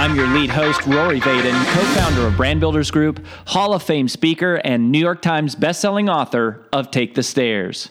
I'm your lead host, Rory Vaden, co founder of Brand Builders Group, Hall of Fame speaker, and New York Times bestselling author of Take the Stairs.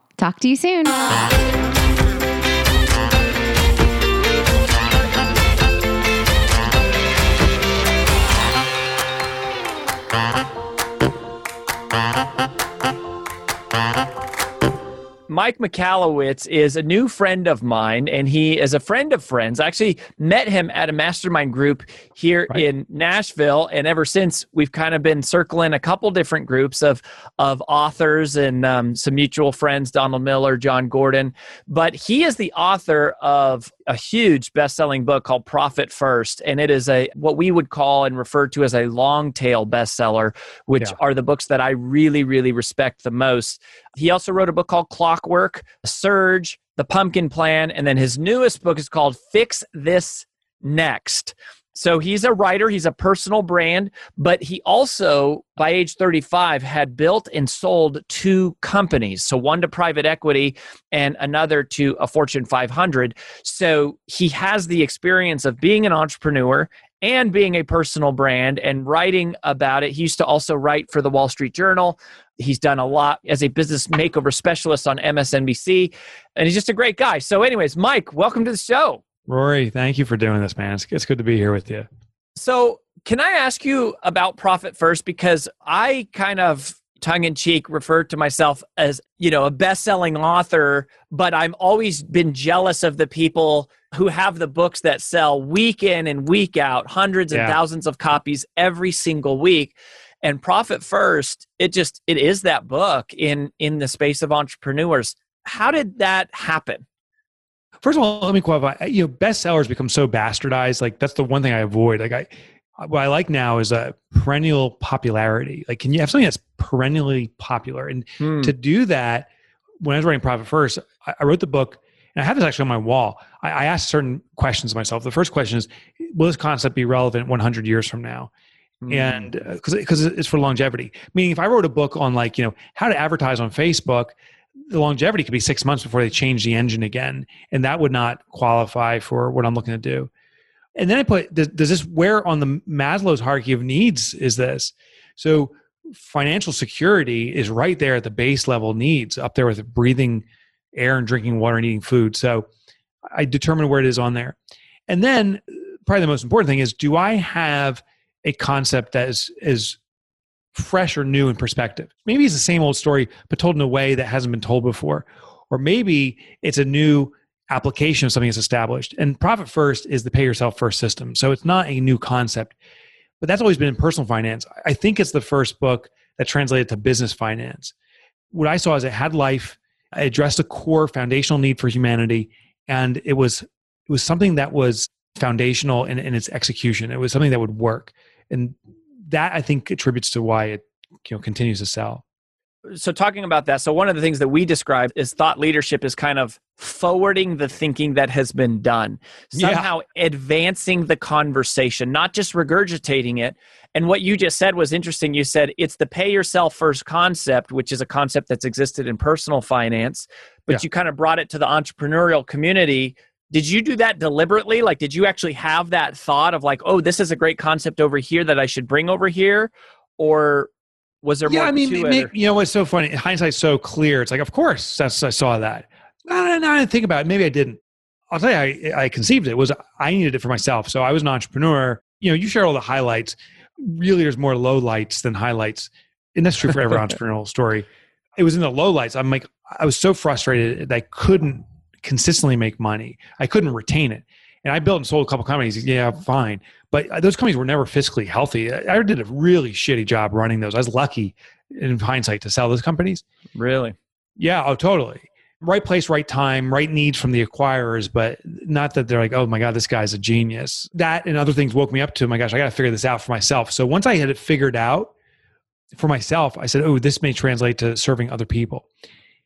Talk to you soon. Mike Michalowicz is a new friend of mine, and he is a friend of friends. I actually met him at a mastermind group here right. in Nashville, and ever since we've kind of been circling a couple different groups of of authors and um, some mutual friends, Donald Miller, Jon Gordon. But he is the author of a huge best-selling book called Profit First, and it is a what we would call and refer to as a long tail bestseller, which yeah. are the books that I really, really respect the most. He also wrote a book called Clockwork, Surge, The Pumpkin Plan, and then his newest book is called Fix This Next. So he's a writer, he's a personal brand, but he also, by age 35, had built and sold two companies. So one to private equity and another to a Fortune 500. So he has the experience of being an entrepreneur and being a personal brand and writing about it. He used to also write for the Wall Street Journal. He's done a lot as a business makeover specialist on MSNBC, and he's just a great guy. So, anyways, Mike, welcome to the show. Rory, thank you for doing this, man. It's, it's good to be here with you. So, can I ask you about Profit First? Because I kind of tongue in cheek refer to myself as, you know, a best selling author, but I'm always been jealous of the people who have the books that sell week in and week out, hundreds and thousands of copies every single week. And Profit First, it just it is that book in in the space of entrepreneurs. How did that happen? First of all, let me qualify. You know, bestsellers become so bastardized. Like that's the one thing I avoid. Like I, what I like now is a perennial popularity. Like, can you have something that's perennially popular? And hmm. to do that, when I was writing Profit First, I, I wrote the book, and I have this actually on my wall. I, I asked certain questions of myself. The first question is, will this concept be relevant 100 years from now? Hmm. And because uh, because it's for longevity. Meaning, if I wrote a book on like you know how to advertise on Facebook, the longevity could be six months before they change the engine again, and that would not qualify for what I'm looking to do. And then I put, does, does this where on the Maslow's hierarchy of needs is this? So financial security is right there at the base level needs, up there with breathing air and drinking water and eating food. So I determine where it is on there. And then uh, probably the most important thing is do I have a concept that is is fresh or new in perspective. Maybe it's the same old story, but told in a way that hasn't been told before. Or maybe it's a new application of something that's established. And Profit First is the pay yourself first system. So it's not a new concept, but that's always been in personal finance. I think it's the first book that translated to business finance. What I saw is it had life, it addressed a core foundational need for humanity, and it was it was something that was foundational in, in its execution. It was something that would work. And that I think attributes to why it you know continues to sell. So talking about that, so one of the things that we describe is thought leadership is kind of forwarding the thinking that has been done, somehow yeah. advancing the conversation, not just regurgitating it. And what you just said was interesting. You said it's the pay yourself first concept, which is a concept that's existed in personal finance, but yeah. you kind of brought it to the entrepreneurial community did you do that deliberately like did you actually have that thought of like oh this is a great concept over here that i should bring over here or was there yeah, I mean, you know what's so funny? Hindsight's so clear. It's like, of course, that's I saw that. No, no, I didn't think about it. Maybe I didn't. I'll tell you, I, I conceived it. it. Was I needed it for myself? So I was an entrepreneur. You know, you share all the highlights. really there's more low lights than highlights. And that's true for every entrepreneurial story. It was in the low lights. I'm like, I was so frustrated that I couldn't consistently make money. I couldn't retain it. And I built and sold a couple companies. Yeah, fine. But uh, those companies were never fiscally healthy. I did a really shitty job running those. I was lucky in hindsight to sell those companies. Really? Yeah, oh, totally. Right place, right time, right needs from the acquirers, but not that they're like, oh my God, this guy's a genius. That and other things woke me up to, my gosh, I got to figure this out for myself. So once I had it figured out for myself, I said, oh, this may translate to serving other people.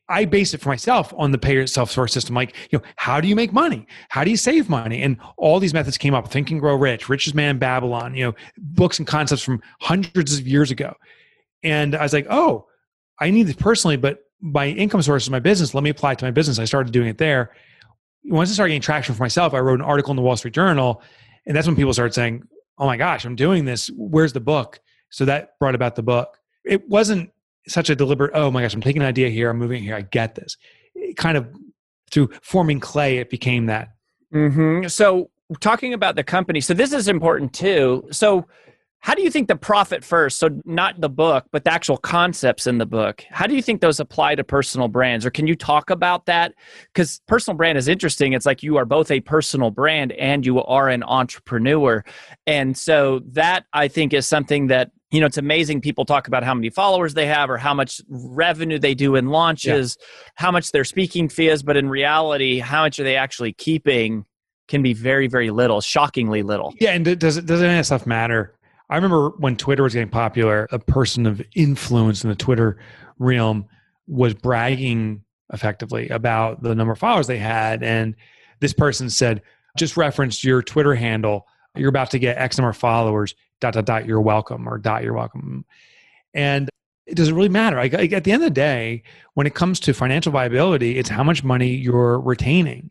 I base it for myself on the pay yourself source system. Like, you know, how do you make money? How do you save money? And all these methods came up. Think and Grow Rich, Richest Man in Babylon, you know, books and concepts from hundreds of years ago. And I was like, oh, I need this personally, but my income source is my business. Let me apply it to my business. I started doing it there. Once I started getting traction for myself, I wrote an article in the Wall Street Journal. And that's when people started saying, oh my gosh, I'm doing this. Where's the book? So that brought about the book. It wasn't such a deliberate, oh my gosh, I'm taking an idea here, I'm moving here, I get this. It kind of through forming clay, it became that. Mm-hmm. So, talking about the company, so this is important too. So, how do you think the profit first, so not the book, but the actual concepts in the book, how do you think those apply to personal brands? Or can you talk about that? Because personal brand is interesting. It's like you are both a personal brand and you are an entrepreneur. And so that I think is something that you know it's amazing people talk about how many followers they have or how much revenue they do in launches yeah. how much their speaking fee is but in reality how much are they actually keeping can be very very little shockingly little. Yeah and does it does any of that stuff matter? I remember when twitter was getting popular a person of influence in the twitter realm was bragging effectively about the number of followers they had and this person said just reference your twitter handle you're about to get x number of followers dot dot dot you're welcome or dot you're welcome. And it doesn't really matter. Like, at the end of the day when it comes to financial viability it's how much money you're retaining.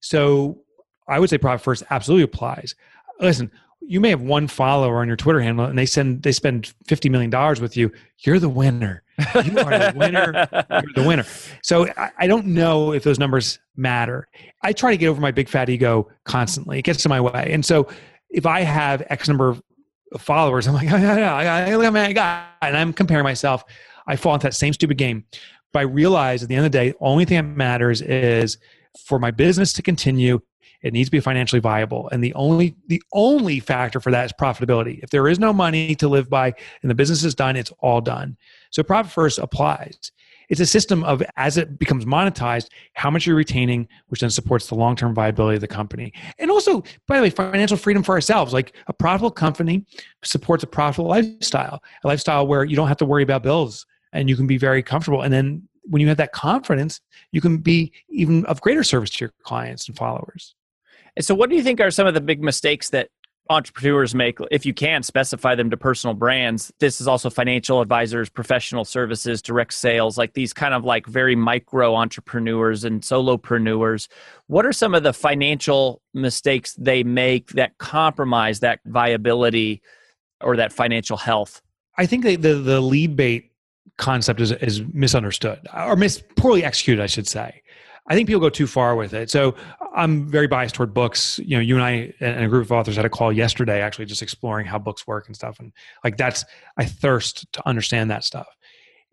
So i would say profit first absolutely applies. Listen you may have one follower on your twitter handle and they send they spend 50 million dollars with you you're the winner you are the winner you're the winner so I, I don't know if those numbers matter i try to get over my big fat ego constantly it gets in my way and so if I have X number of followers. I'm like, yeah, yeah, look at my guy, and I'm comparing myself. I fall into that same stupid game. But I realize at the end of the day, only thing that matters is for my business to continue. It needs to be financially viable, and the only the only factor for that is profitability. If there is no money to live by and the business is done, it's all done. So profit first applies. It's a system of as it becomes monetized, how much you're retaining, which then supports the long term viability of the company. And also, by the way, financial freedom for ourselves. Like a profitable company supports a profitable lifestyle, a lifestyle where you don't have to worry about bills and you can be very comfortable. And then when you have that confidence, you can be even of greater service to your clients and followers. And so, what do you think are some of the big mistakes that entrepreneurs make? If you can specify them to personal brands. This is also financial advisors professional services direct sales like these kind of like very micro entrepreneurs and solopreneurs. What are some of the financial mistakes they make that compromise that viability or that financial health? I think the the lead bait concept is is misunderstood or mis poorly executed i should say I think people go too far with it. So I'm very biased toward books. You know, you and I and a group of authors had a call yesterday, actually, just exploring how books work and stuff. And like that's, I thirst to understand that stuff.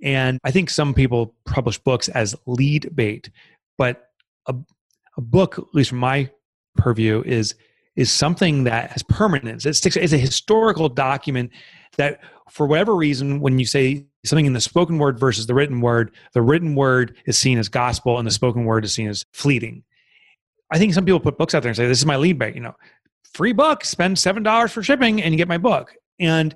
And I think some people publish books as lead bait, but a, a book, at least from my purview, is is something that has permanence. It sticks. It's a historical document that, for whatever reason, when you say something in the spoken word versus the written word, the written word is seen as gospel and the spoken word is seen as fleeting. I think some people put books out there and say, "This is my lead bait." You know, free book, spend seven dollars for shipping, and you get my book. And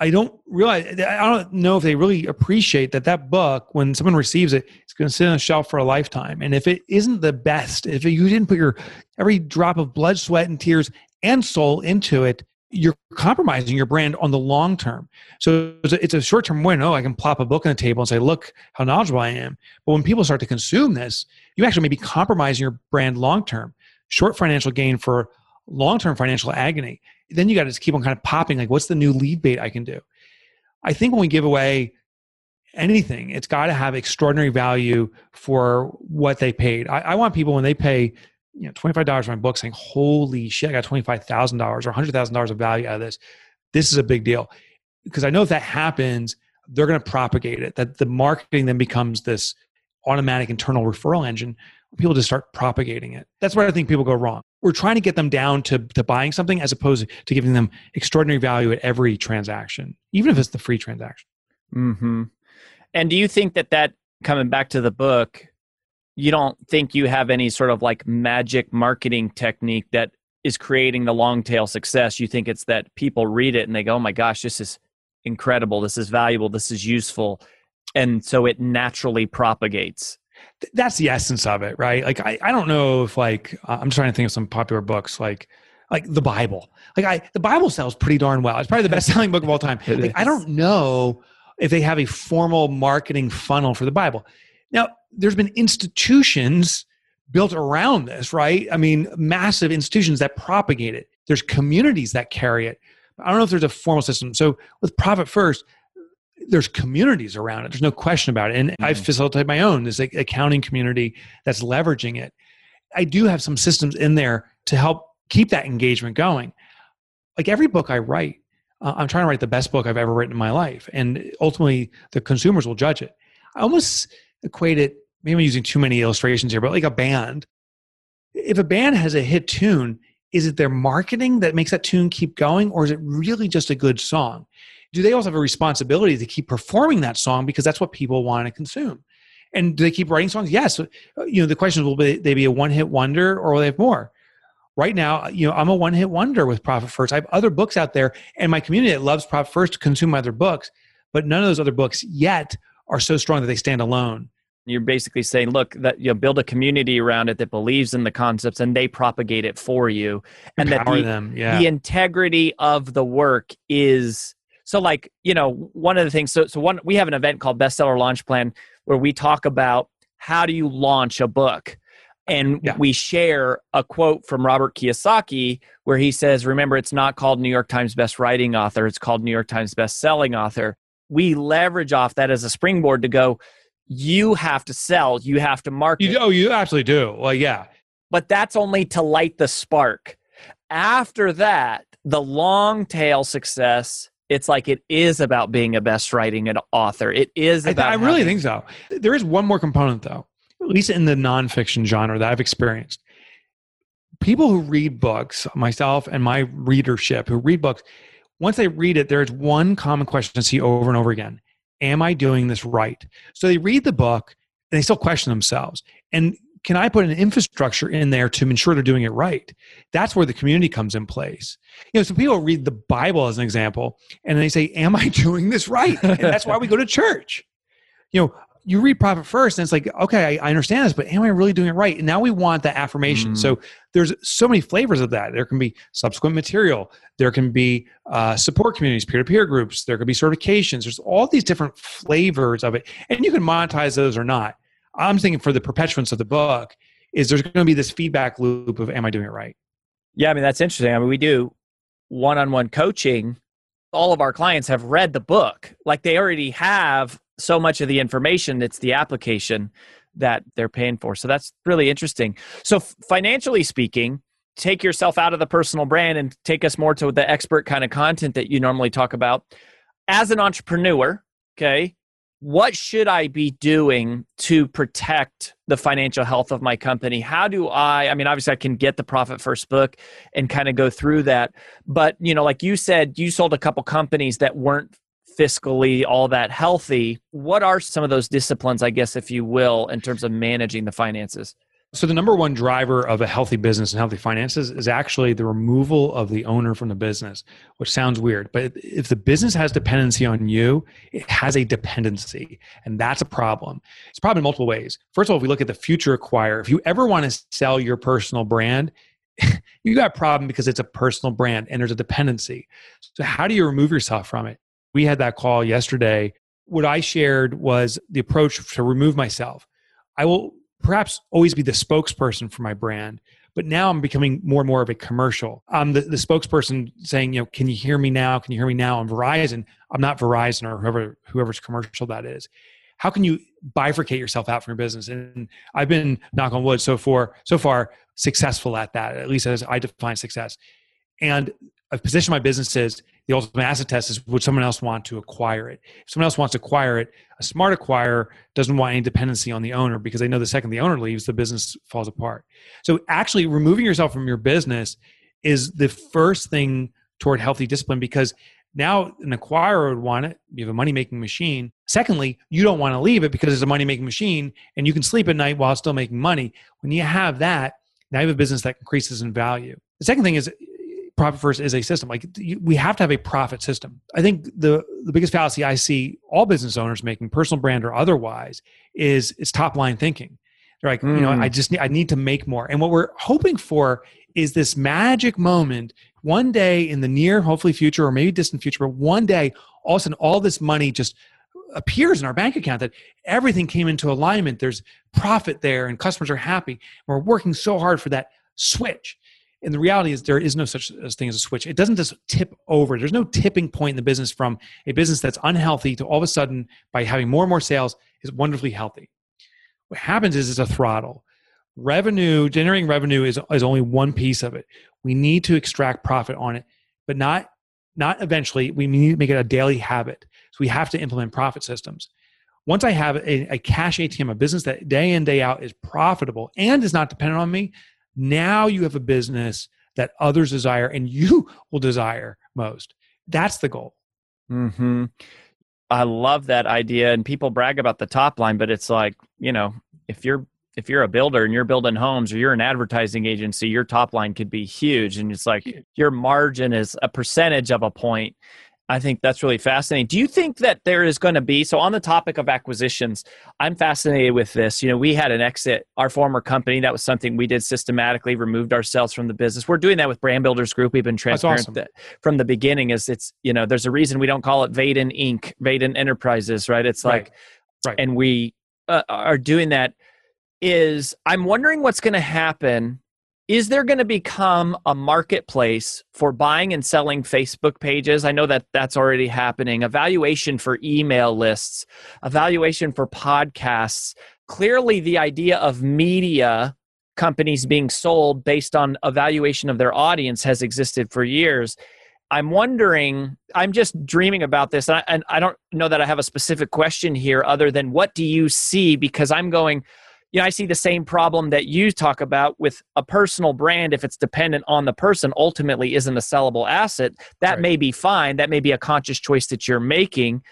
I don't realize, I don't know if they really appreciate that that book, when someone receives it, it's going to sit on a shelf for a lifetime. And if it isn't the best, if you didn't put your every drop of blood, sweat, and tears and soul into it, you're compromising your brand on the long term. So it's a, short term win. Oh, I can plop a book on the table and say, look how knowledgeable I am. But when people start to consume this, you actually may be compromising your brand long term. Short financial gain for long term financial agony. Then you got to keep on kind of popping like, what's the new lead bait I can do? I think when we give away anything, it's got to have extraordinary value for what they paid. I, I want people when they pay you know, $25 for my book saying, holy shit, I got $25,000 or $100,000 of value out of this. this is a big deal because I know if that happens, they're going to propagate it. That the marketing then becomes this automatic internal referral engine. People just start propagating it. That's where I think people go wrong. We're trying to get them down to, to buying something as opposed to giving them extraordinary value at every transaction, even if it's the free transaction. Hmm. And do you think that that coming back to the book, you don't think you have any sort of like magic marketing technique that is creating the long tail success? You think it's that people read it and they go, "Oh my gosh, this is incredible. This is valuable. This is useful," and so it naturally propagates. That's the essence of it, right? Like I, I don't know if like I'm trying to think of some popular books like like the Bible. Like I the Bible sells pretty darn well. It's probably the best selling book of all time. Like, I don't know if they have a formal marketing funnel for the Bible. Now, there's been institutions built around this, right? I mean, massive institutions that propagate it. There's communities that carry it. I don't know if there's a formal system. So with Profit First, there's communities around it. There's no question about it. And mm-hmm. I facilitate my own, There's this accounting community that's leveraging it. I do have some systems in there to help keep that engagement going. Like every book I write, uh, I'm trying to write the best book I've ever written in my life. And ultimately, the consumers will judge it. I almost equate it, maybe I'm using too many illustrations here, but like a band. If a band has a hit tune, is it their marketing that makes that tune keep going, or is it really just a good song? Do they also have a responsibility to keep performing that song because that's what people want to consume? And do they keep writing songs? Yes. Uh, you know, the question is, will be they be a one hit wonder or will they have more? right now, uh, you know, I'm a one hit wonder with Profit First. I have other books out there, and my community that loves Profit First to consume my other books, but none of those other books yet are so strong that they stand alone. You're basically saying, look, that you know, build a community around it that believes in the concepts and they propagate it for you, and Empower that the, them, yeah. the integrity of the work is so. Like you know, one of the things. So, so one we have an event called Bestseller Launch Plan where we talk about how do you launch a book and yeah. we share a quote from Robert Kiyosaki where he says, Remember, it's not called New York Times Best Writing Author, it's called New York Times Best Selling Author. We leverage off that as a springboard to go, You have to sell, you have to market. You, oh, you actually do. Well, yeah. But that's only to light the spark. After that, the long tail success it's like it is about being a best writing and author. It is I, I really think so. There is one more component though at least in the nonfiction genre that I've experienced, people who read books, myself and my readership who read books, once they read it, there's one common question to see over and over again Am I doing this right? So they read the book and they still question themselves. And can I put an infrastructure in there to ensure they're doing it right? That's where the community comes in place. You know, so people read the Bible as an example and they say, Am I doing this right? And that's why we go to church. You know, you read profit first and it's like okay I, I, understand this but am i really doing it right? And now we want the affirmation. Mm. so there's so many flavors of that. There can be subsequent material. There can be uh, support communities peer-to-peer groups. There could be certifications. There's all these different flavors of it. And you can monetize those or not. I'm thinking for the perpetuance of the book is there's going to be this feedback loop of am i doing it right? Yeah i mean that's interesting. I mean we do one-on-one coaching. All of our clients have read the book. Like they already have so much of the information it's the application that they're paying for. So that's really interesting. So financially speaking take yourself out of the personal brand and take us more to the expert kind of content that you normally talk about. As an entrepreneur okay what should i be doing to protect the financial health of my company? How do i i mean obviously i can get the profit first book and kind of go through that but you know like you said you sold a couple companies that weren't fiscally all that healthy. What are some of those disciplines, I guess, if you will, in terms of managing the finances? So, the number one driver of a healthy business and healthy finances is actually the removal of the owner from the business, which sounds weird. But if the business has dependency on you, it has a dependency. And that's a problem. It's a problem in multiple ways. First of all, if we look at the future acquire, if you ever want to sell your personal brand, you got a problem because it's a personal brand and there's a dependency. So, how do you remove yourself from it? We had that call yesterday. What I shared was the approach to remove myself. I will perhaps always be the spokesperson for my brand, but now I'm becoming more and more of a commercial. I'm the, the spokesperson saying, you know, can you hear me now? Can you hear me now? I'm Verizon. I'm not Verizon or whoever whoever's commercial that is. How can you bifurcate yourself out from your business? And I've been knock on wood so far so far successful at that, at least as I define success. And I've positioned my businesses the ultimate asset test is would someone else want to acquire it? If someone else wants to acquire it, a smart acquirer doesn't want any dependency on the owner because they know the second the owner leaves, the business falls apart. So actually removing yourself from your business is the first thing toward healthy discipline because now an acquirer would want it. You have a money making machine. Secondly, you don't want to leave it because it's a money making machine and you can sleep at night while still making money. When you have that, now you have a business that increases in value. The second thing is profit first is a system. Like we have to have a profit system. I think the the biggest fallacy I see all business owners making, personal brand or otherwise, is is top line thinking. They're like, mm. you know, I mm. just need, I need to make more. And what we're hoping for is this magic moment one day in the near, hopefully future, or maybe distant future, but one day, all of a sudden, all this money just appears in our bank account that everything came into alignment. There's profit there and customers are happy. We're working so hard for that switch. And the reality is there is no such thing as a switch. It doesn't just tip over. There's no tipping point in the business from a business that's unhealthy to all of a sudden by having more and more sales is wonderfully healthy. What happens is it's a throttle. Revenue, generating revenue is, is only one piece of it. We need to extract profit on it, but not not eventually. We need to make it a daily habit. So we have to implement profit systems. Once I have a, a cash ATM, a business that day in, day out is profitable and is not dependent on me, now you have a business that others desire and you will desire most. That's the goal. Hmm. I love that idea, and people brag about the top line, but it's like you know, if you're if you're a builder and you're building homes or you're an advertising agency, your top line could be huge, and it's like your margin is a percentage of a point, I think that's really fascinating. Do you think that there is going to be so on the topic of acquisitions? I'm fascinated with this. You know, we had an exit our former company. That was something we did systematically, removed ourselves from the business. We're doing that with Brand Builders Group. We've been transparent awesome. from the beginning. Is it's you know, there's a reason we don't call it Vaden Inc. Vaden Enterprises, right? It's like, right. right. and we uh, are doing that. Is I'm wondering what's going to happen is there going to become a marketplace for buying and selling Facebook pages? I know that that's already happening. Evaluation for email lists, evaluation for podcasts. Clearly, the idea of media companies being sold based on evaluation of their audience has existed for years. I'm wondering, I'm just dreaming about this, and I, and I don't know that I have a specific question here other than what do you see? Because I'm going, you know, I see the same problem that you talk about with a personal brand. If it's dependent on the person, ultimately isn't a sellable asset. That right. may be fine. That may be a conscious choice that you're making.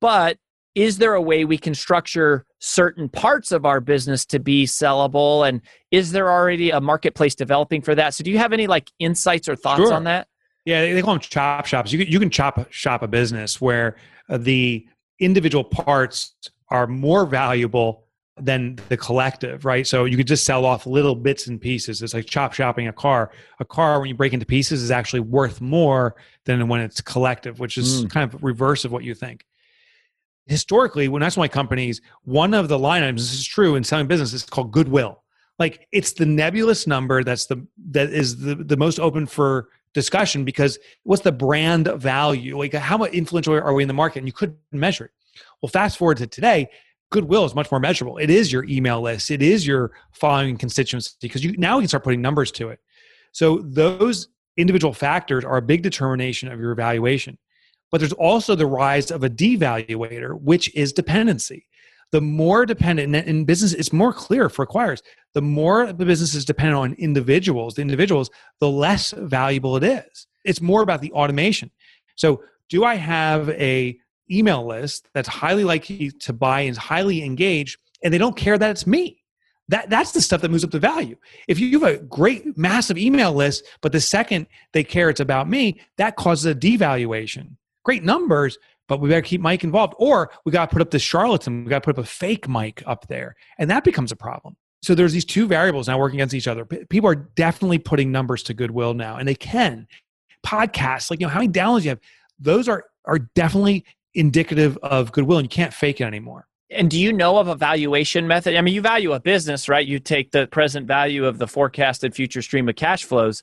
But is there a way we can structure certain parts of our business to be sellable? And is there already a marketplace developing for that? So, do you have any like insights or thoughts sure. on that? Yeah, they call them chop shops. You can, you can chop shop a business where uh, the individual parts are more valuable than the collective, right? So you could just sell off little bits and pieces. It's like chop shopping a car. A car, when you break into pieces, is actually worth more than when it's collective, which is mm. kind of reverse of what you think. Historically, when that's why companies, one of the line items, this is true in selling business, is called goodwill. Like it's the nebulous number that's the that is the, the most open for discussion because what's the brand value? Like how much influential are we in the market? And you couldn't measure it. Well, fast forward to today, goodwill is much more measurable. It is your email list. It is your following constituency because you now you can start putting numbers to it. So those individual factors are a big determination of your evaluation. But there's also the rise of a devaluator, which is dependency. The more dependent in business, it's more clear for acquirers. The more the business is dependent on individuals, the individuals, the less valuable it is. It's more about the automation. So, do I have a email list that's highly likely to buy and highly engaged, and they don't care that it's me. That, that's the stuff that moves up the value. If you have a great, massive email list, but the second they care it's about me, that causes a devaluation. Great numbers, but we better keep Mike involved. Or we got to put up this charlatan, we got to put up a fake Mike up there. And that becomes a problem. So there's these two variables now working against each other. People are definitely putting numbers to goodwill now, and they can. Podcasts, like, you know, how many downloads you have, those are are definitely indicative of goodwill and you can't fake it anymore. And do you know of a valuation method? I mean, you value a business, right? You take the present value of the forecasted future stream of cash flows.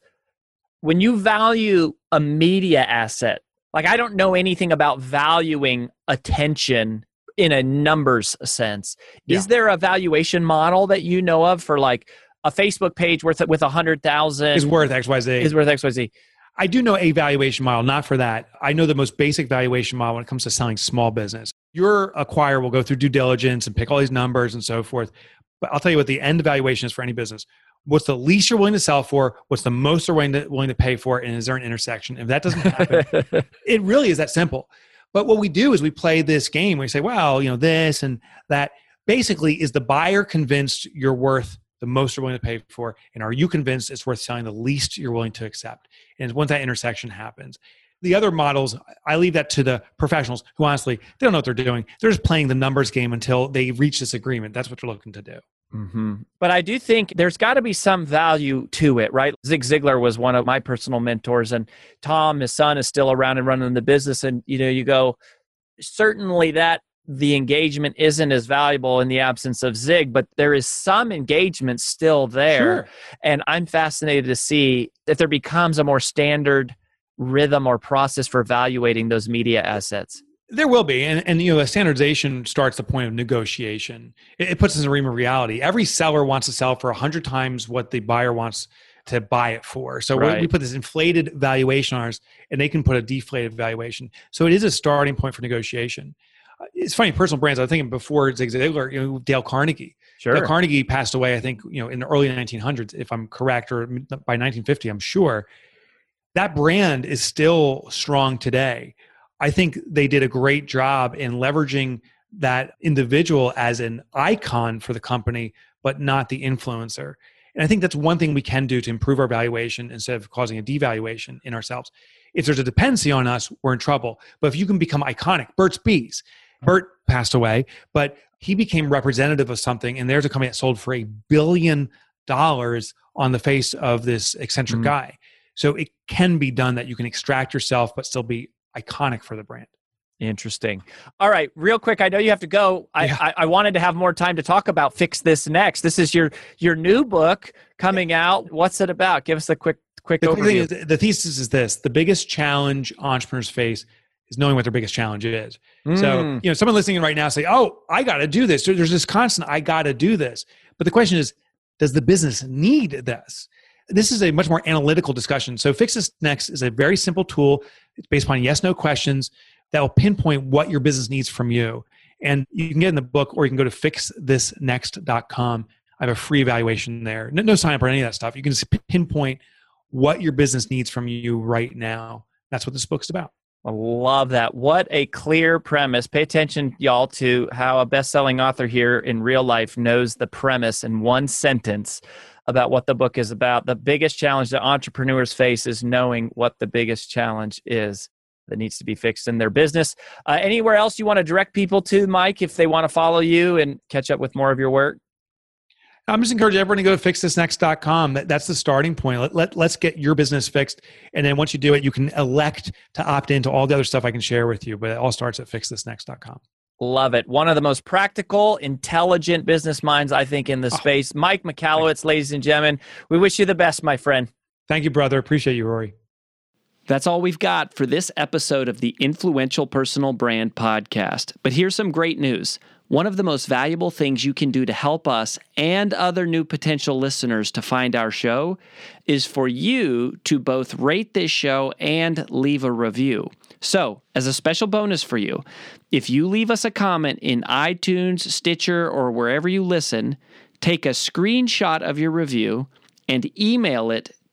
When you value a media asset, like I don't know anything about valuing attention in a numbers sense. Yeah. Is there a valuation model that you know of for like a Facebook page worth with a hundred thousand is worth XYZ? Is worth XYZ. I do know a valuation model, not for that. I know the most basic valuation model when it comes to selling small business. Your acquirer will go through due diligence and pick all these numbers and so forth. But I'll tell you what the end valuation is for any business. What's the least you're willing to sell for? What's the most they're willing to, willing to pay for? And is there an intersection? If that doesn't happen, it really is that simple. But what we do is we play this game we say, well, you know, this and that. Basically, is the buyer convinced you're worth the most you're willing to pay for? And are you convinced it's worth selling the least you're willing to accept? And once that intersection happens, the other models, I leave that to the professionals who honestly, they don't know what they're doing. They're just playing the numbers game until they reach this agreement. That's what they're looking to do. Mm-hmm. But I do think there's got to be some value to it, right? Zig Ziglar was one of my personal mentors, and Tom, his son, is still around and running the business. And you know, you go, certainly that the engagement isn't as valuable in the absence of Zig, but there is some engagement still there. Sure. And I'm fascinated to see if there becomes a more standard rhythm or process for evaluating those media assets. There will be, and, and you know, a standardization starts the point of negotiation. It, it puts us in a realm of reality. Every seller wants to sell for hundred times what the buyer wants to buy it for. So right. we put this inflated valuation on ours, and they can put a deflated valuation. So it is a starting point for negotiation. It's funny, personal brands. I thinking before Zig Ziglar, you know, Dale Carnegie. Sure. Dale Carnegie passed away, I think, you know, in the early 1900s, if I'm correct, or by 1950, I'm sure. That brand is still strong today. I think they did a great job in leveraging that individual as an icon for the company, but not the influencer. And I think that's one thing we can do to improve our valuation instead of causing a devaluation in ourselves. If there's a dependency on us, we're in trouble. But if you can become iconic, Burt's Bees, Burt passed away, but he became representative of something, and there's a company that sold for a billion dollars on the face of this eccentric mm-hmm. guy. So it can be done that you can extract yourself, but still be iconic for the brand. Interesting. All right, real quick. I know you have to go. I, yeah. I, I, wanted to have more time to talk about fix this next. This is your your new book coming out. What's it about? Give us a quick quick the overview. Is, the thesis is this: the biggest challenge entrepreneurs face is knowing what their biggest challenge is. Mm. So you know, someone listening right now say, "Oh, I got to do this." There's this constant, "I got to do this," but the question is, does the business need this? This is a much more analytical discussion. So, Fix This Next is a very simple tool. It's based upon yes no questions that will pinpoint what your business needs from you. And you can get in the book or you can go to fixthisnext.com. I have a free evaluation there. No, no sign up or any of that stuff. You can just pinpoint what your business needs from you right now. That's what this book's about. I love that. What a clear premise. Pay attention, y'all, to how a best selling author here in real life knows the premise in one sentence about what the book is about. The biggest challenge that entrepreneurs face is knowing what the biggest challenge is that needs to be fixed in their business. Uh, anywhere else you want to direct people to, Mike, if they want to follow you and catch up with more of your work? I'm just encouraging everyone to go to fixthisnext.com. That, that's the starting point. Let, let, let's get your business fixed. And then once you do it, you can elect to opt into all the other stuff I can share with you. But it all starts at fixthisnext.com. Love it. One of the most practical, intelligent business minds, I think, in the oh, space. Mike Michalowicz, ladies and gentlemen, we wish you the best, my friend. Thank you, brother. Appreciate you, Rory. That's all we've got for this episode of the Influential Personal Brand Podcast. But here's some great news. One of the most valuable things you can do to help us and other new potential listeners to find our show is for you to both rate this show and leave a review. So, as a special bonus for you, if you leave us a comment in iTunes, Stitcher, or wherever you listen, take a screenshot of your review and email it